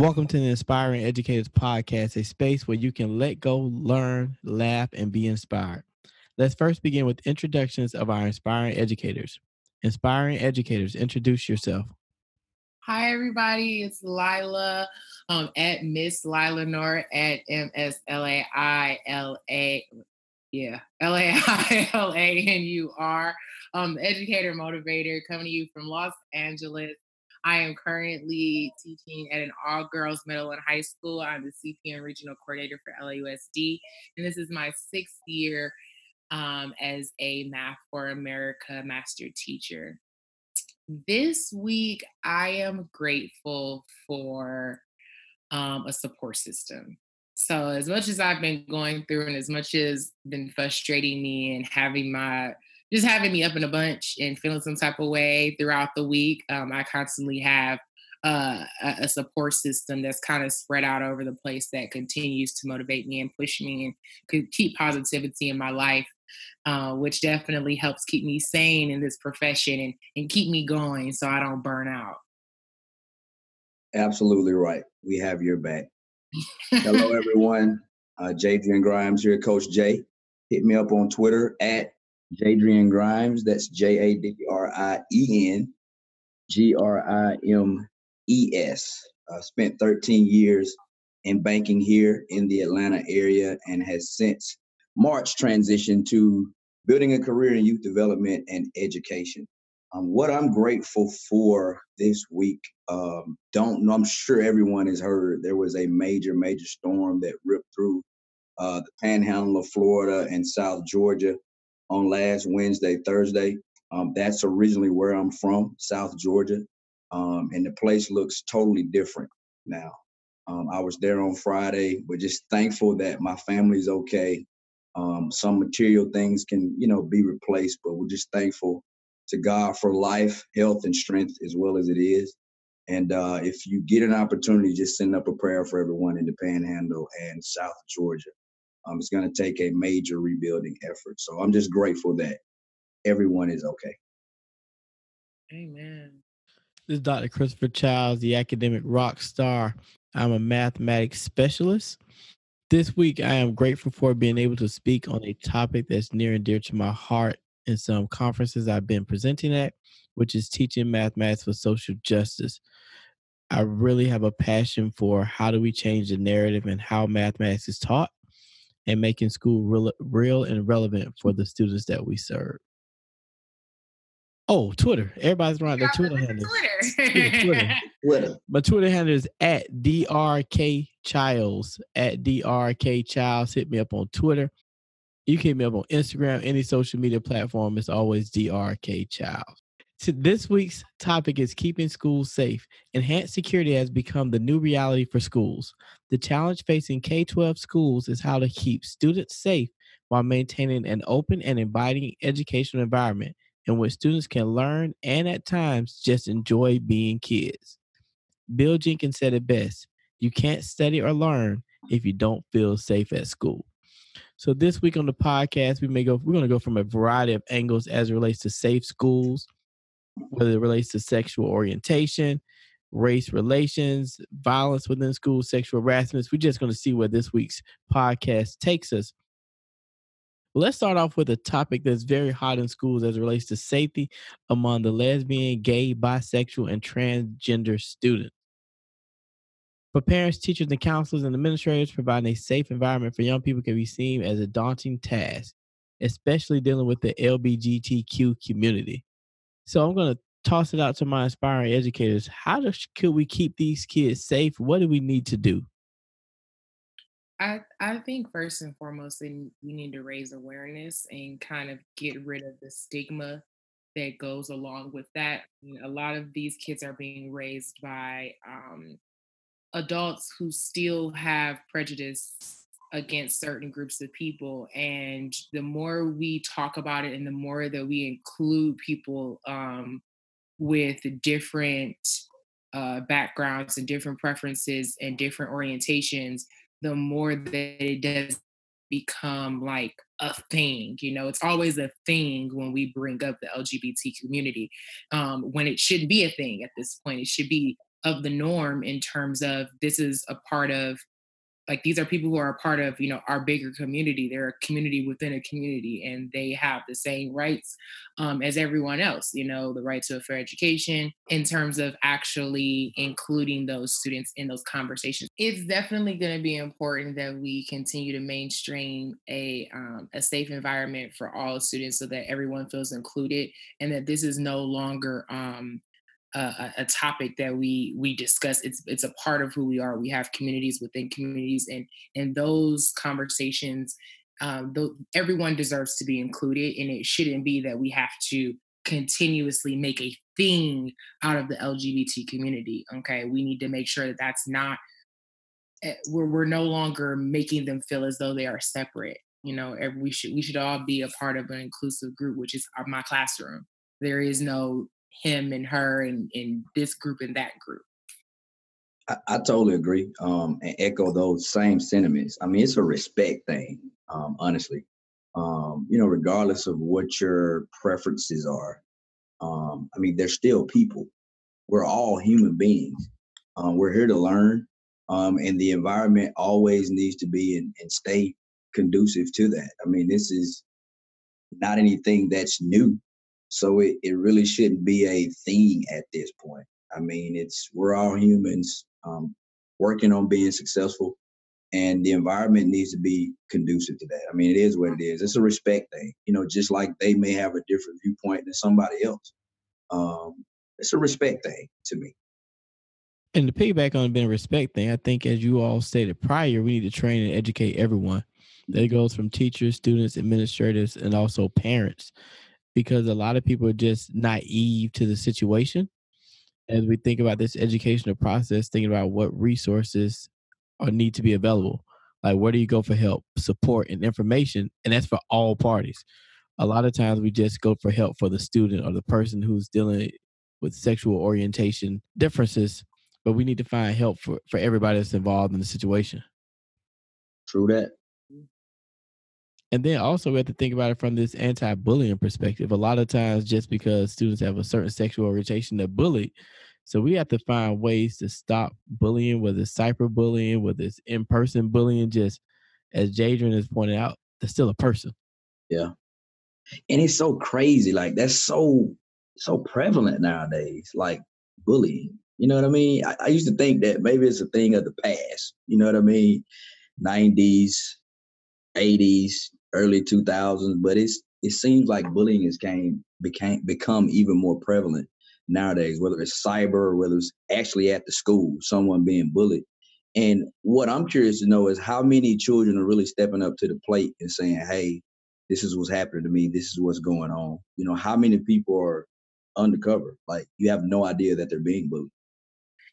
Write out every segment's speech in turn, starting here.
Welcome to the Inspiring Educators Podcast, a space where you can let go, learn, laugh, and be inspired. Let's first begin with introductions of our inspiring educators. Inspiring educators, introduce yourself. Hi, everybody. It's Laila um, at Miss Laila Nur at M S L A I L A. Yeah, L A I L A N U R. Um, educator motivator coming to you from Los Angeles. I am currently teaching at an all girls middle and high school. I'm the CPN regional coordinator for LAUSD, and this is my sixth year um, as a Math for America master teacher. This week, I am grateful for um, a support system. So, as much as I've been going through, and as much as been frustrating me and having my just having me up in a bunch and feeling some type of way throughout the week. Um, I constantly have uh, a support system that's kind of spread out over the place that continues to motivate me and push me and could keep positivity in my life, uh, which definitely helps keep me sane in this profession and, and keep me going so I don't burn out. Absolutely right. We have your back. Hello, everyone. Uh, Jadrien Grimes here, Coach Jay. Hit me up on Twitter at Jadrien Grimes. That's J A D R I E N G R I M E S. Spent 13 years in banking here in the Atlanta area and has since March transitioned to building a career in youth development and education. Um, what I'm grateful for this week, um, don't know, I'm sure everyone has heard there was a major, major storm that ripped through uh, the panhandle of Florida and South Georgia on last Wednesday, Thursday. Um, that's originally where I'm from, South Georgia. Um, and the place looks totally different now. Um, I was there on Friday, but just thankful that my family's okay. Um, some material things can, you know, be replaced, but we're just thankful to God for life, health, and strength as well as it is. And uh, if you get an opportunity, just send up a prayer for everyone in the Panhandle and South Georgia. Um, it's going to take a major rebuilding effort. So I'm just grateful that everyone is okay. Amen. This is Dr. Christopher Childs, the academic rock star. I'm a mathematics specialist. This week, I am grateful for being able to speak on a topic that's near and dear to my heart in some conferences I've been presenting at, which is teaching mathematics for social justice. I really have a passion for how do we change the narrative and how mathematics is taught and making school real, real and relevant for the students that we serve. Oh, Twitter. Everybody's running their Twitter handle. Twitter. yeah, Twitter. Twitter. My Twitter handle is at DRK Childs. At DRK Childs. Hit me up on Twitter. You can hit me up on Instagram, any social media platform. It's always DRK Childs. So this week's topic is keeping schools safe. Enhanced security has become the new reality for schools. The challenge facing K 12 schools is how to keep students safe while maintaining an open and inviting educational environment in which students can learn and at times just enjoy being kids. Bill Jenkins said it best you can't study or learn if you don't feel safe at school. So this week on the podcast, we may go, we're going to go from a variety of angles as it relates to safe schools whether it relates to sexual orientation, race relations, violence within schools, sexual harassment. We're just going to see where this week's podcast takes us. Let's start off with a topic that's very hot in schools as it relates to safety among the lesbian, gay, bisexual, and transgender students. For parents, teachers, and counselors and administrators, providing a safe environment for young people can be seen as a daunting task, especially dealing with the LBGTQ community. So I'm going to toss it out to my aspiring educators. How does, could we keep these kids safe? What do we need to do? I, I think first and foremost, we need to raise awareness and kind of get rid of the stigma that goes along with that. A lot of these kids are being raised by um, adults who still have prejudice against certain groups of people. And the more we talk about it and the more that we include people um, with different uh, backgrounds and different preferences and different orientations, the more that it does become like a thing. You know, it's always a thing when we bring up the LGBT community, um, when it shouldn't be a thing at this point. It should be of the norm in terms of this is a part of like these are people who are a part of you know our bigger community. They're a community within a community and they have the same rights um, as everyone else you know the right to a fair education in terms of actually including those students in those conversations. It's definitely going to be important that we continue to mainstream a, um, a safe environment for all students so that everyone feels included and that this is no longer um, a, a, topic that we we discuss. It's it's a part of who we are. We have communities within communities, and and those conversations, um, th- everyone deserves to be included, and it shouldn't be that we have to continuously make a thing out of the LGBT community. Okay, we need to make sure that that's not eh, we're we're no longer making them feel as though they are separate. You know, we should we should all be a part of an inclusive group, which is my classroom. There is no him and her and, and this group and that group. I, I totally agree um, and echo those same sentiments. I mean, it's a respect thing, um, honestly. Um, you know, regardless of what your preferences are, um, I mean, they're still people. We're all human beings. Um, we're here to learn, um, and the environment always needs to be and, and stay conducive to that. I mean, this is not anything that's new. So it, it really shouldn't be a thing at this point. I mean, it's we're all humans um, working on being successful, and the environment needs to be conducive to that. I mean, it is what it is. It's a respect thing, you know. Just like they may have a different viewpoint than somebody else, um, it's a respect thing to me. And to piggyback on being a respect thing, I think as you all stated prior, we need to train and educate everyone. That mm-hmm. goes from teachers, students, administrators, and also parents because a lot of people are just naive to the situation. As we think about this educational process, thinking about what resources are need to be available. Like where do you go for help, support, and information? And that's for all parties. A lot of times we just go for help for the student or the person who's dealing with sexual orientation differences, but we need to find help for, for everybody that's involved in the situation. True that. And then also we have to think about it from this anti-bullying perspective. A lot of times, just because students have a certain sexual orientation, they're bullied. So we have to find ways to stop bullying, whether it's cyberbullying, whether it's in-person bullying. Just as Jadrien has pointed out, they're still a person. Yeah, and it's so crazy. Like that's so so prevalent nowadays. Like bullying. You know what I mean? I, I used to think that maybe it's a thing of the past. You know what I mean? 90s, 80s, early 2000s, but it's it seems like bullying has came became become even more prevalent nowadays, whether it's cyber or whether it's actually at the school, someone being bullied. And what I'm curious to know is how many children are really stepping up to the plate and saying, "Hey, this is what's happening to me. This is what's going on." You know, how many people are undercover? Like you have no idea that they're being bullied.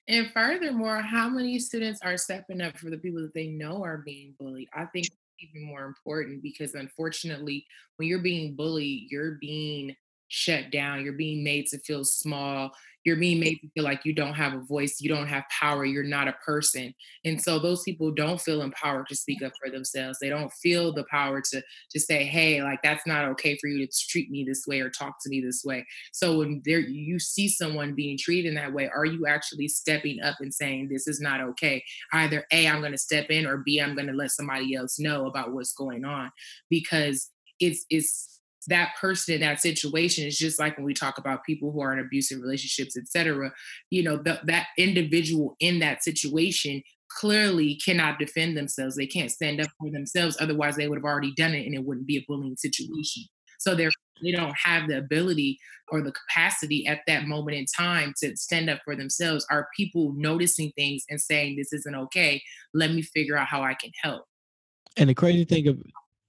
And furthermore, how many students are stepping up for the people that they know are being bullied? I think even more important because unfortunately, when you're being bullied, you're being shut down, you're being made to feel small, you're being made to feel like you don't have a voice, you don't have power, you're not a person. And so those people don't feel empowered to speak up for themselves. They don't feel the power to to say, "Hey, like that's not okay for you to treat me this way or talk to me this way." So when there you see someone being treated in that way, are you actually stepping up and saying, "This is not okay"? Either A, I'm going to step in or B, I'm going to let somebody else know about what's going on because it's it's that person in that situation is just like when we talk about people who are in abusive relationships etc you know the, that individual in that situation clearly cannot defend themselves. They can't stand up for themselves. Otherwise they would have already done it and it wouldn't be a bullying situation. So they're they don't have the ability or the capacity at that moment in time to stand up for themselves. Are people noticing things and saying this isn't okay. Let me figure out how i can help. And the crazy thing of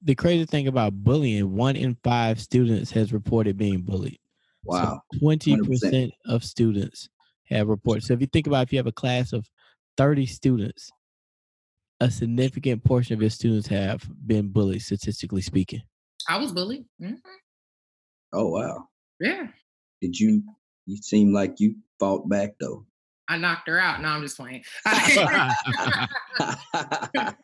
the crazy thing about bullying, one in five students has reported being bullied. Wow. Twenty so percent of students have reported. So if you think about if you have a class of 30 students, a significant portion of your students have been bullied, statistically speaking. I was bullied. Mm-hmm. Oh wow. Yeah. Did you you seem like you fought back though? I knocked her out. No, I'm just playing.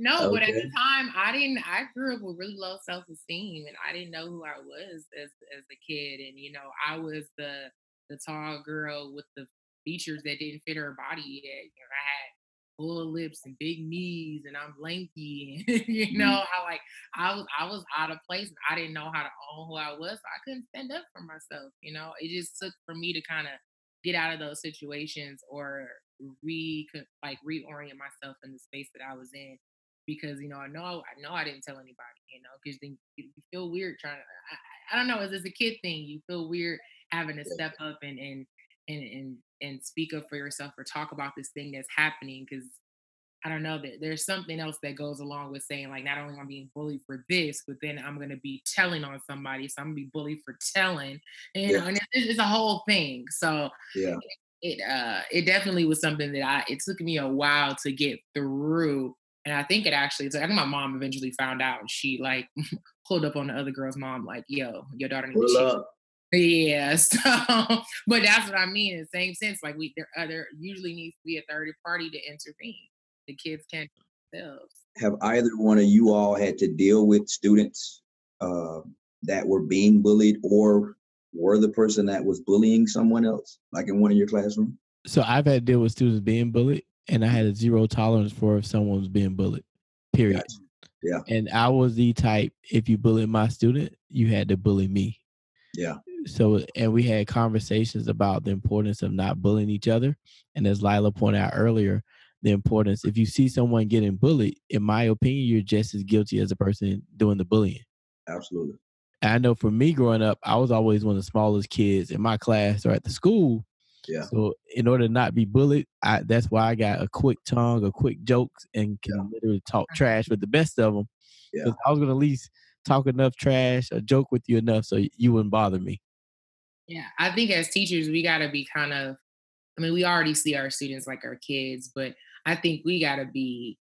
No, okay. but at the time, I didn't. I grew up with really low self esteem, and I didn't know who I was as as a kid. And you know, I was the the tall girl with the features that didn't fit her body yet. You know, I had full lips and big knees and I'm lanky and you Mm-hmm. know how like I was I was out of place and I didn't know how to own who I was. So I couldn't stand up for myself. You know, it just took for me to kind of get out of those situations or re like reorient myself in the space that I was in because you know I know I know I didn't tell anybody you know because then you feel weird trying to I, I don't know it's just a kid thing you feel weird having to step up and and and and and speak up for yourself or talk about this thing that's happening because I don't know that there's something else that goes along with saying like not only am I being bullied for this, but then I'm gonna be telling on somebody, so I'm gonna be bullied for telling, and, you know, and it's, it's a whole thing. So Yeah. it uh it definitely was something that I it took me a while to get through. And I think it actually took, I think my mom eventually found out and she like pulled up on the other girl's mom, like, yo, your daughter needs Pull to yeah, so but that's what I mean in the same sense. Like we there other usually needs to be a third party to intervene. The kids can't do themselves. Have either one of you all had to deal with students uh, that were being bullied or were the person that was bullying someone else, like in one of your classrooms? So I've had to deal with students being bullied, and I had a zero tolerance for if someone was being bullied. Period. Gotcha. Yeah. And I was the type. If you bullied my student, you had to bully me. Yeah. So, and we had conversations about the importance of not bullying each other. And as Laila pointed out earlier, the importance if you see someone getting bullied, in my opinion, you're just as guilty as the person doing the bullying. Absolutely. I know for me growing up, I was always one of the smallest kids in my class or at the school. Yeah. So in order to not be bullied, I, that's why I got a quick tongue, a quick jokes, and can Yeah. literally talk trash with the best of them. Yeah. Because I was gonna at least talk enough trash or joke with you enough so you wouldn't bother me. Yeah, I think as teachers we got to be kind of. I mean, we already see our students like our kids, but I think we got to be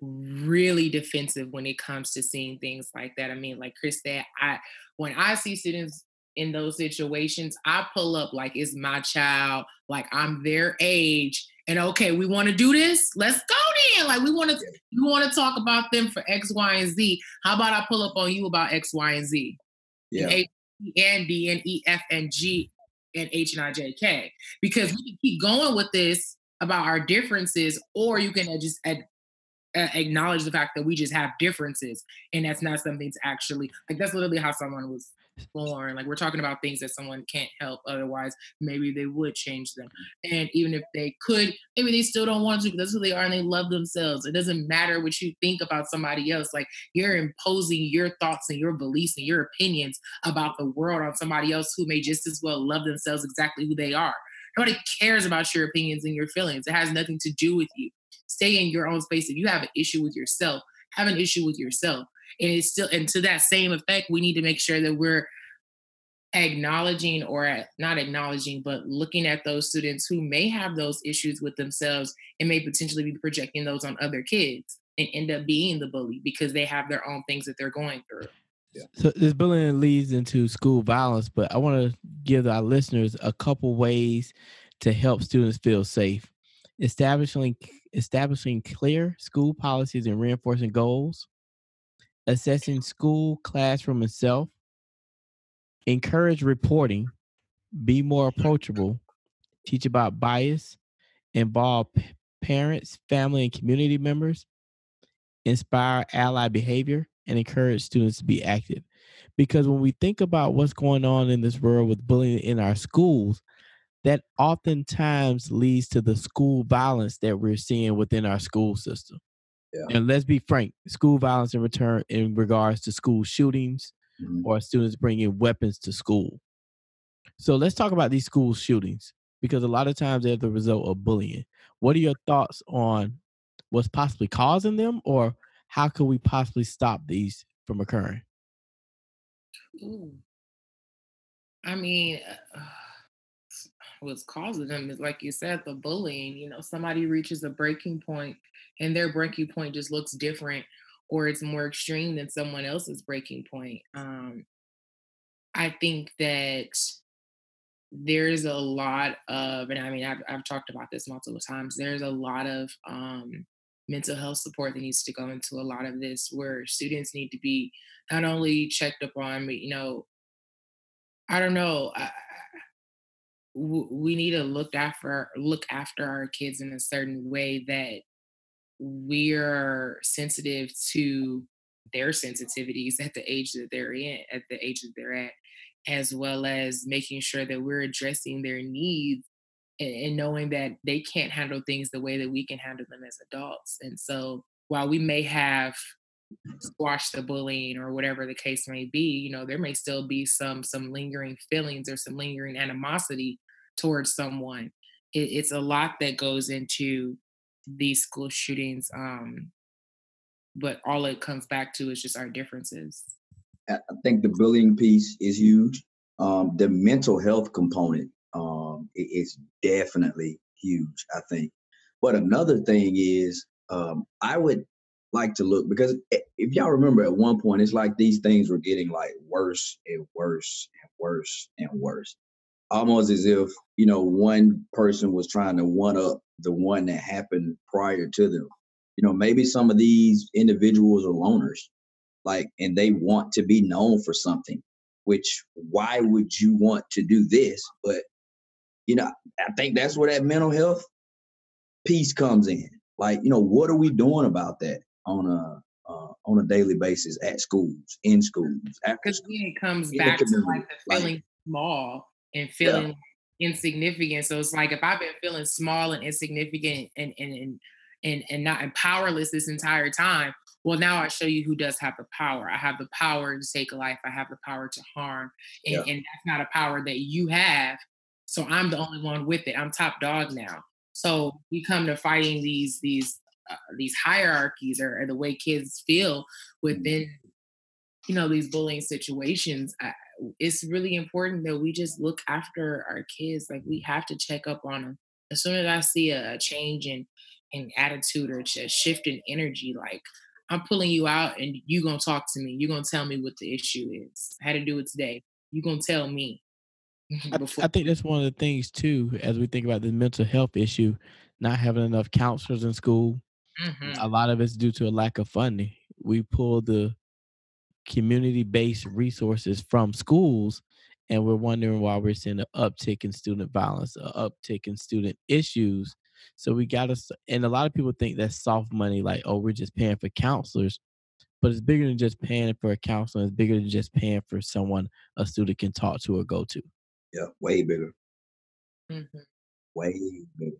really defensive when it comes to seeing things like that. I mean, like Chris said, I when I see students in those situations, I pull up like it's my child, like I'm their age, and okay, we want to do this. Let's go then. Like we want to, we want to talk about them for X, Y, and Z. How about I pull up on you about X, Y, and Z? Yeah. and A, B, and D, and E, F, and G, and H, and I, J, K. Because we can keep going with this about our differences, or you can just ad- uh, acknowledge the fact that we just have differences, and that's not something to actually like. That's literally how someone was born. Like we're talking about things that someone can't help. Otherwise, maybe they would change them. Mm-hmm. And even if they could, maybe they still don't want to. But that's who they are, and they love themselves. It doesn't matter what you think about somebody else. Like you're imposing your thoughts and your beliefs and your opinions about the world on somebody else who may just as well love themselves exactly who they are. Nobody cares about your opinions and your feelings. It has nothing to do with you. Stay in your own space. If you have an issue with yourself, have an issue with yourself. And it's still, and to that same effect, we need to make sure that we're acknowledging or not acknowledging, but looking at those students who may have those issues with themselves and may potentially be projecting those on other kids and end up being the bully because they have their own things that they're going through. So this bullying leads into school violence, but I want to give our listeners a couple ways to help students feel safe. Establishing establishing clear school policies and reinforcing goals. Assessing school, classroom, and self. Encourage reporting. Be more approachable. Teach about bias. Involve parents, family, and community members. Inspire ally behavior and encourage students to be active. Because when we think about what's going on in this world with bullying in our schools, that oftentimes leads to the school violence that we're seeing within our school system. Yeah. And let's be frank, school violence in return in regards to school shootings Mhm. or students bringing weapons to school. So let's talk about these school shootings because a lot of times they're the result of bullying. What are your thoughts on what's possibly causing them or how can we possibly stop these from occurring? Ooh. I mean, uh, what's causing them is like you said, the bullying. You know, somebody reaches a breaking point, and their breaking point just looks different, or it's more extreme than someone else's breaking point. Um, I think that there's a lot of, and I mean, I've, I've talked about this multiple times. There's a lot of um, mental health support that needs to go into a lot of this, where students need to be not only checked up on, but you know, I don't know. I, we need to look after look after our kids in a certain way that we're sensitive to their sensitivities at the age that they're in at the age that they're at as well as making sure that we're addressing their needs and, and knowing that they can't handle things the way that we can handle them as adults. And so while we may have squash the bullying or whatever the case may be you know there may still be some some lingering feelings or some lingering animosity towards someone. It, it's a lot that goes into these school shootings um but all it comes back to is just our differences. I think the bullying piece is huge. Um the mental health component um is definitely huge i think. But another thing is um i would like to look because if y'all remember at one point, it's like these things were getting like worse and worse and worse and worse. Almost as if, you know, one person was trying to one up the one that happened prior to them. You know, maybe some of these individuals are loners, like, and they want to be known for something, which why would you want to do this? But, you know, I think that's where that mental health piece comes in. Like, you know, what are we doing about that? On a uh, on a daily basis at schools, in schools. Because it comes back to like the feeling like, small and feeling yeah. insignificant. So it's like if I've been feeling small and insignificant and and and and, and not and powerless this entire time, well now i show you who does have the power i have the power to take a life i have the power to harm and, yeah. and, that's not a power that you have so i'm the only one with it i'm top dog now so we come to fighting these these uh, these hierarchies or, or, the way kids feel mm-hmm. within you know these bullying situations I, it's really important that we just look after our kids like we have to check up on them as soon as i see a, a change in in attitude or a shift in energy like i'm pulling you out and you're gonna talk to me. You're gonna tell me what the issue is. Had to do it today. You're gonna tell me I, I, think that's one of the things too as we think about the mental health issue not having enough counselors in school Mm-hmm. A lot of it's due to a lack of funding. We pull the community based resources from schools, and we're wondering why we're seeing an uptick in student violence, an uptick in student issues. So we got to, and a lot of people think that's soft money, like, oh, we're just paying for counselors. But it's bigger than just paying for a counselor. It's bigger than just paying for someone a student can talk to or go to. Yeah, way bigger. Mm-hmm. Way bigger.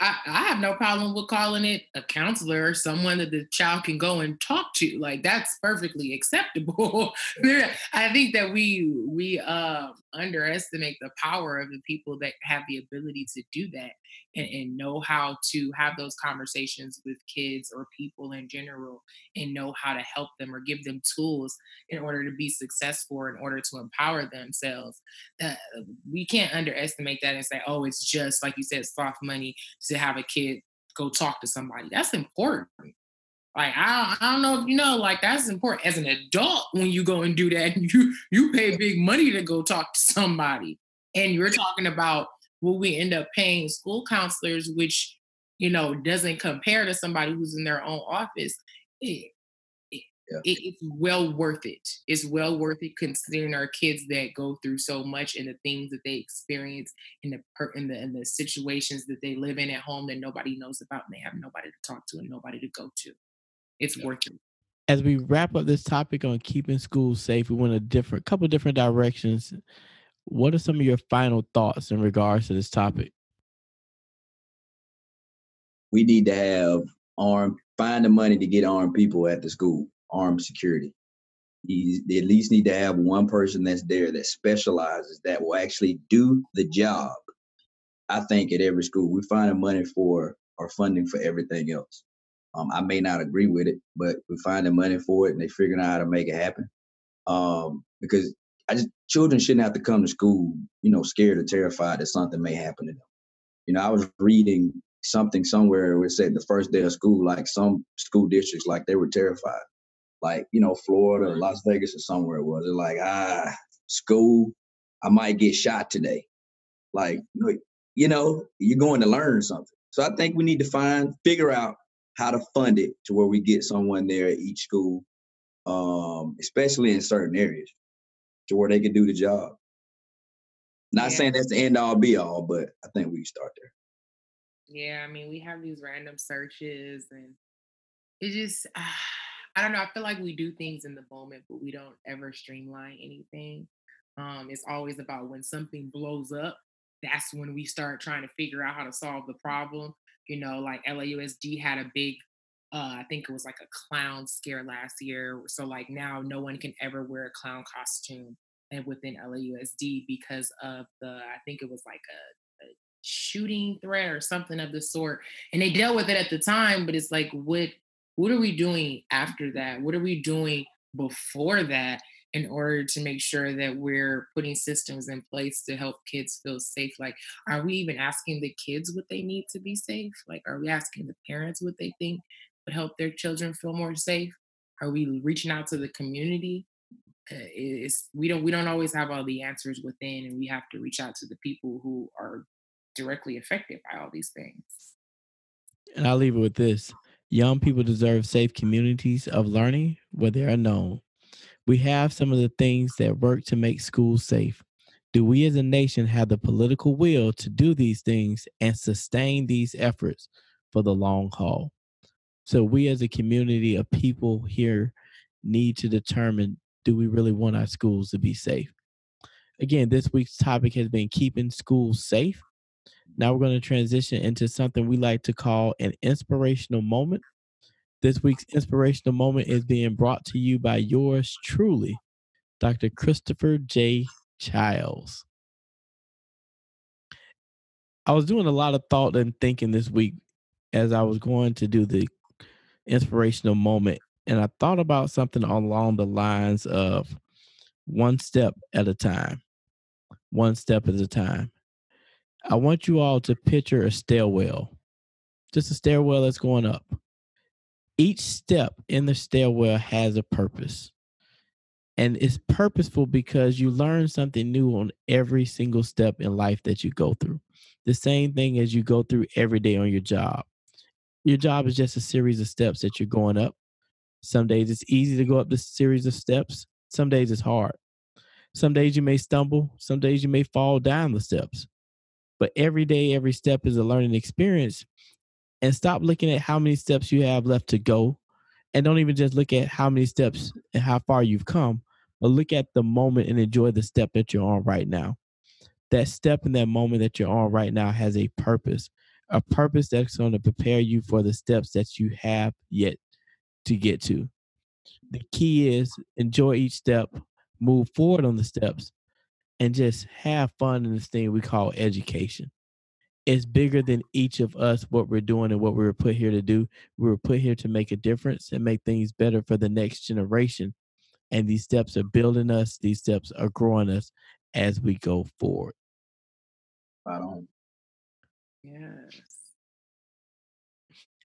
I, I, have no problem with calling it a counselor or someone that the child can go and talk to. Like that's perfectly acceptable. I think that we we uh, underestimate the power of the people that have the ability to do that and, and know how to have those conversations with kids or people in general and know how to help them or give them tools in order to be successful in order to empower themselves. Uh, we can't underestimate that and say oh it's just like you said soft money to have a kid go talk to somebody. That's important like I, I don't know if you know, like that's important as an adult when you go and do that. You you pay big money to go talk to somebody, and you're talking about will we end up paying school counselors, which you know doesn't compare to somebody who's in their own office. It, it, yeah. it, it's well worth it. It's well worth it considering our kids that go through so much and the things that they experience in the per, in the in the situations that they live in at home that nobody knows about and they have nobody to talk to and nobody to go to. It's yeah. worth it as we wrap up this topic on keeping schools safe, we went a different couple different directions what are some of your final thoughts in regards to this topic? We need to have armed, find the money to get armed people at the school, armed security. You, they at least need to have one person that's there that specializes that will actually do the job. I think at every school we find the money for or funding for everything else. Um, I may not agree with it, but we find the money for it and they figuring out how to make it happen. Um, because I just children shouldn't have to come to school, you know, scared or terrified that something may happen to them. You know, I was reading something somewhere where it said the first day of school, like some school districts, like they were terrified. Like, you know, Florida or Las Vegas or somewhere it was. They're like, ah, school, I might get shot today. Like, you know, you're going to learn something. So I think we need to find, figure out how to fund it to where we get someone there at each school, um, especially in certain areas to where they can do the job. Not Yeah. saying that's the end all be all, but I think we start there. Yeah, I mean, we have these random searches and it just, I don't know. I feel like we do things in the moment, but we don't ever streamline anything. Um, it's always about when something blows up, that's when we start trying to figure out how to solve the problem. You know, like LAUSD had a big, uh, I think it was like a clown scare last year. So, like, now no one can ever wear a clown costume and within LAUSD because of the, I think it was like a, a shooting threat or something of the sort. And they dealt with it at the time, but it's like, what what are we doing after that? What are we doing before that in order to make sure that we're putting systems in place to help kids feel safe? Like, are we even asking the kids what they need to be safe? Like, are we asking the parents what they think would help their children feel more safe? Are we reaching out to the community? Uh, It's we don't we don't always have all the answers within, and we have to reach out to the people who are directly affected by all these things. And I'll leave it with this young people deserve safe communities of learning where they are known. We have some of the things that work to make schools safe. Do we as a nation have the political will to do these things and sustain these efforts for the long haul? So, we as a community of people here need to determine do we really want our schools to be safe? Again, this week's topic has been keeping schools safe. Now we're going to transition into something we like to call an inspirational moment. This week's inspirational moment is being brought to you by yours truly, Dr. Christopher J. Childs. I was doing a lot of thought and thinking this week as I was going to do the inspirational moment, and I thought about something along the lines of one step at a time. One step at a time. I want you all to picture a stairwell, just a stairwell that's going up. Each step in the stairwell has a purpose. And it's purposeful because you learn something new on every single step in life that you go through. The same thing as you go through every day on your job. Your job is just a series of steps that you're going up. Some days it's easy to go up the series of steps, some days it's hard. Some days you may stumble, some days you may fall down the steps but every day every step is a learning experience and stop looking at how many steps you have left to go and don't even just look at how many steps and how far you've come but look at the moment and enjoy the step that you're on right now that step in that moment that you're on right now has a purpose a purpose that's going to prepare you for the steps that you have yet to get to the key is enjoy each step move forward on the steps and just have fun in this thing we call education. It's bigger than each of us, what we're doing and what we were put here to do. We were put here to make a difference and make things better for the next generation. And these steps are building us, these steps are growing us as we go forward. Right on. Yes.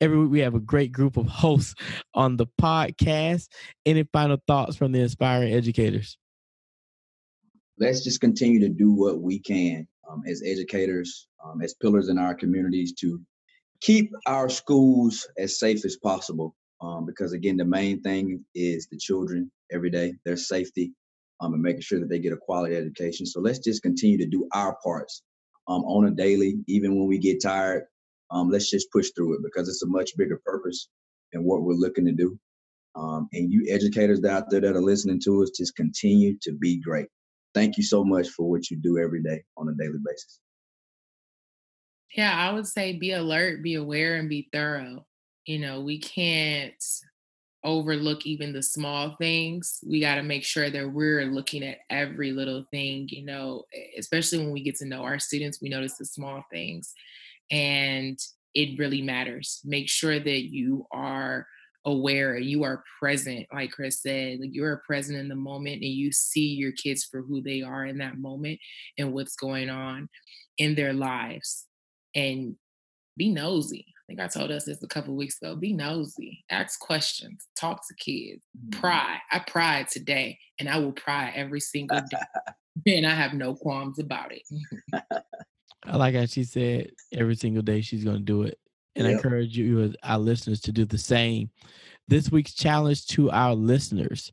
Every week we have a great group of hosts on the podcast. Any final thoughts from the inspiring educators? let's just continue to do what we can um, as educators, um, as pillars in our communities to keep our schools as safe as possible. Um, because again, the main thing is the children every day, their safety, um, and making sure that they get a quality education. So let's just continue to do our parts um, on a daily, even when we get tired. Um, let's just push through it because it's a much bigger purpose and what we're looking to do. Um, and you educators out there that are listening to us, just continue to be great thank you so much for what you do every day on a daily basis. Yeah, I would say be alert, be aware, and be thorough. You know, we can't overlook even the small things. We got to make sure that we're looking at every little thing, you know, especially when we get to know our students, we notice the small things. And it really matters. Make sure that you are aware you are present like chris said like you're present in the moment and you see your kids for who they are in that moment and what's going on in their lives and be nosy i think i told us this a couple weeks ago be nosy ask questions talk to kids mm-hmm. pry i pried today and i will pry every single day and i have no qualms about it I like how she said every single day she's going to do it. And I encourage you, our listeners, to do the same. This week's challenge to our listeners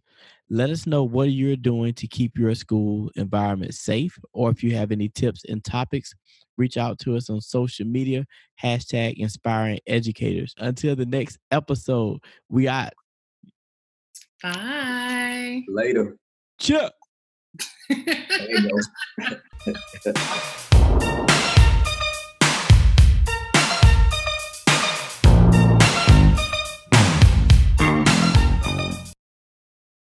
Let us know what you're doing to keep your school environment safe, or if you have any tips and topics, reach out to us on social media, hashtag inspiring educators. Until the next episode, we out. Bye. Later. Chuck. There you go.